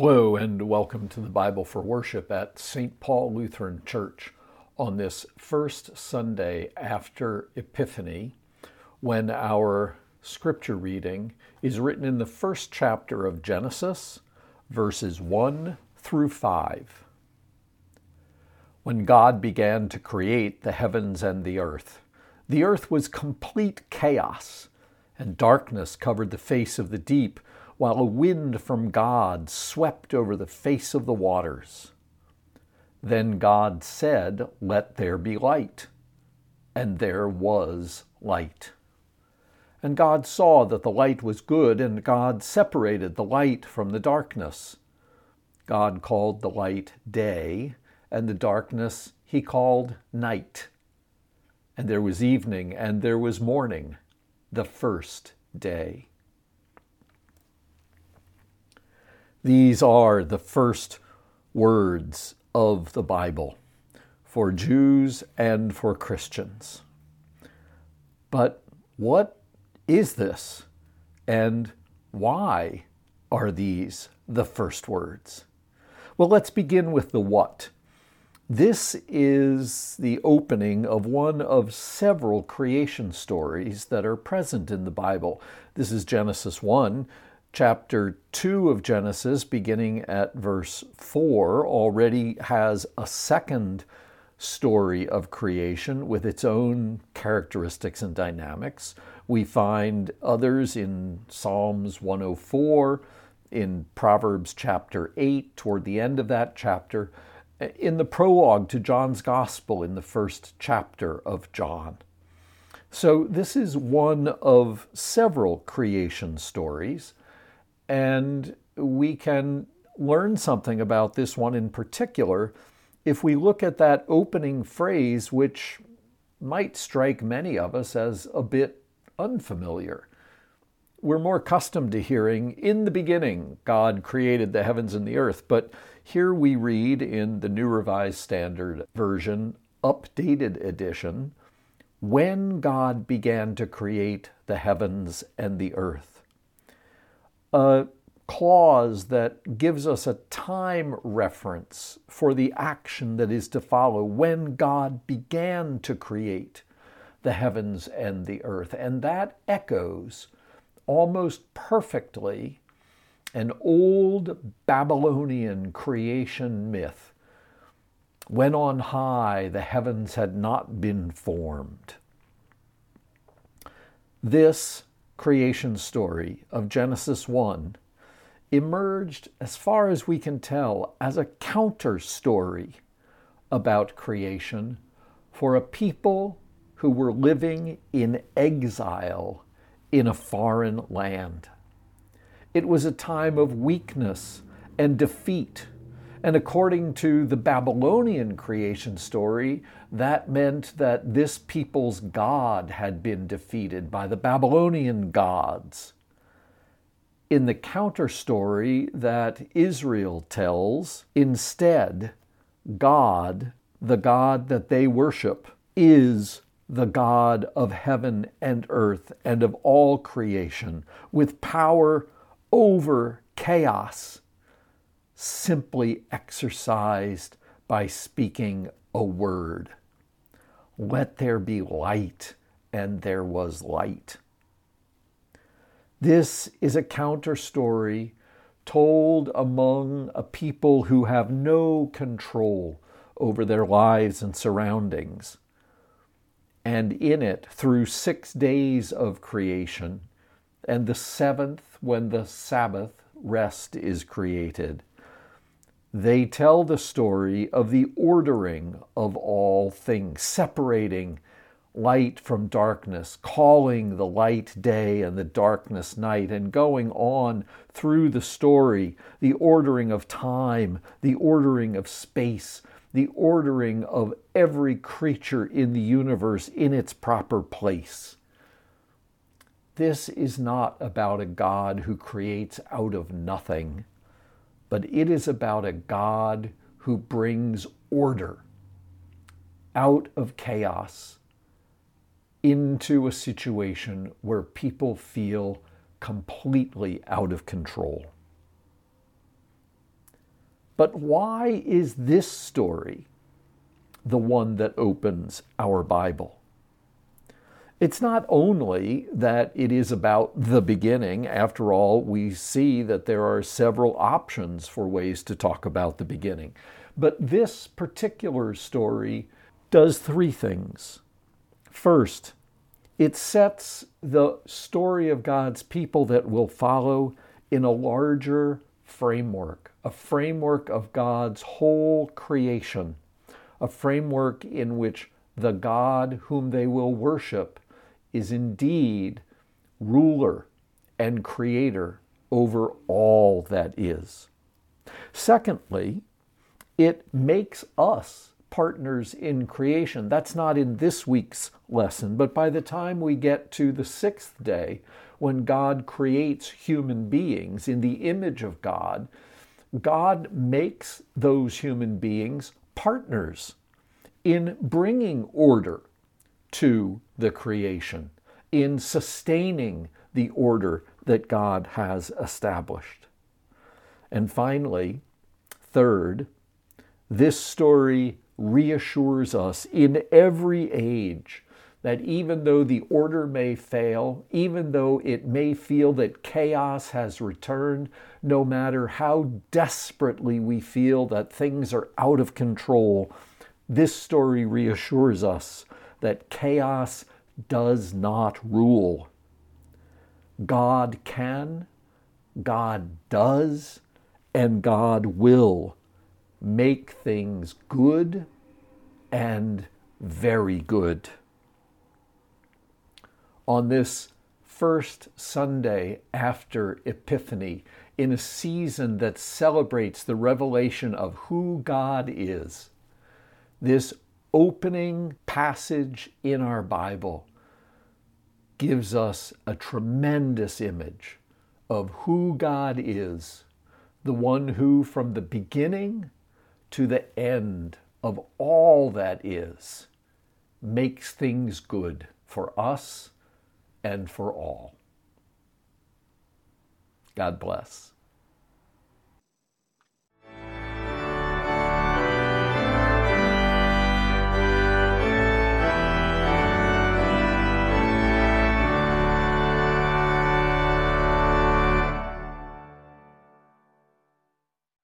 Hello, and welcome to the Bible for Worship at St. Paul Lutheran Church on this first Sunday after Epiphany, when our scripture reading is written in the first chapter of Genesis, verses 1 through 5. When God began to create the heavens and the earth, the earth was complete chaos, and darkness covered the face of the deep while a wind from God swept over the face of the waters. Then God said, Let there be light. And there was light. And God saw that the light was good, and God separated the light from the darkness. God called the light day, and the darkness he called night. And there was evening, and there was morning, the first day. These are the first words of the Bible for Jews and for Christians. But what is this? And why are these the first words? Well, let's begin with the what. This is the opening of one of several creation stories that are present in the Bible. This is Genesis 1, chapter 2 of Genesis, beginning at verse 4, already has a second story of creation with its own characteristics and dynamics. We find others in Psalms 104, in Proverbs chapter 8, toward the end of that chapter, in the prologue to John's Gospel in the first chapter of John. So, this is one of several creation stories. And we can learn something about this one in particular if we look at that opening phrase, which might strike many of us as a bit unfamiliar. We're more accustomed to hearing, in the beginning, God created the heavens and the earth. But here we read in the New Revised Standard Version, updated edition, when God began to create the heavens and the earth a clause that gives us a time reference for the action that is to follow when God began to create the heavens and the earth. And that echoes almost perfectly an old Babylonian creation myth when on high the heavens had not been formed. This creation story of Genesis 1 emerged, as far as we can tell, as a counter story about creation for a people who were living in exile in a foreign land. It was a time of weakness and defeat and according to the Babylonian creation story, that meant that this people's God had been defeated by the Babylonian gods. In the counter story that Israel tells, instead, God, the God that they worship, is the God of heaven and earth and of all creation, with power over chaos simply exercised by speaking a word. Let there be light, and there was light. This is a counter story told among a people who have no control over their lives and surroundings. And in it, through six days of creation, and the seventh, when the Sabbath rest is created, they tell the story of the ordering of all things, separating light from darkness, calling the light day and the darkness night, and going on through the story, the ordering of time, the ordering of space, the ordering of every creature in the universe in its proper place. This is not about a God who creates out of nothing but it is about a God who brings order out of chaos into a situation where people feel completely out of control. But why is this story the one that opens our Bible? It's not only that it is about the beginning. After all, we see that there are several options for ways to talk about the beginning. But this particular story does three things. First, it sets the story of God's people that will follow in a larger framework, a framework of God's whole creation, a framework in which the God whom they will worship is indeed ruler and creator over all that is. Secondly, it makes us partners in creation. That's not in this week's lesson, but by the time we get to the sixth day, when God creates human beings in the image of God, God makes those human beings partners in bringing order to the creation, in sustaining the order that God has established. And finally, third, this story reassures us in every age that even though the order may fail, even though it may feel that chaos has returned, no matter how desperately we feel that things are out of control, this story reassures us that chaos does not rule. God can, God does, and God will make things good and very good. On this first Sunday after Epiphany, in a season that celebrates the revelation of who God is, this opening passage in our Bible gives us a tremendous image of who God is, the one who, from the beginning to the end of all that is, makes things good for us and for all. God bless.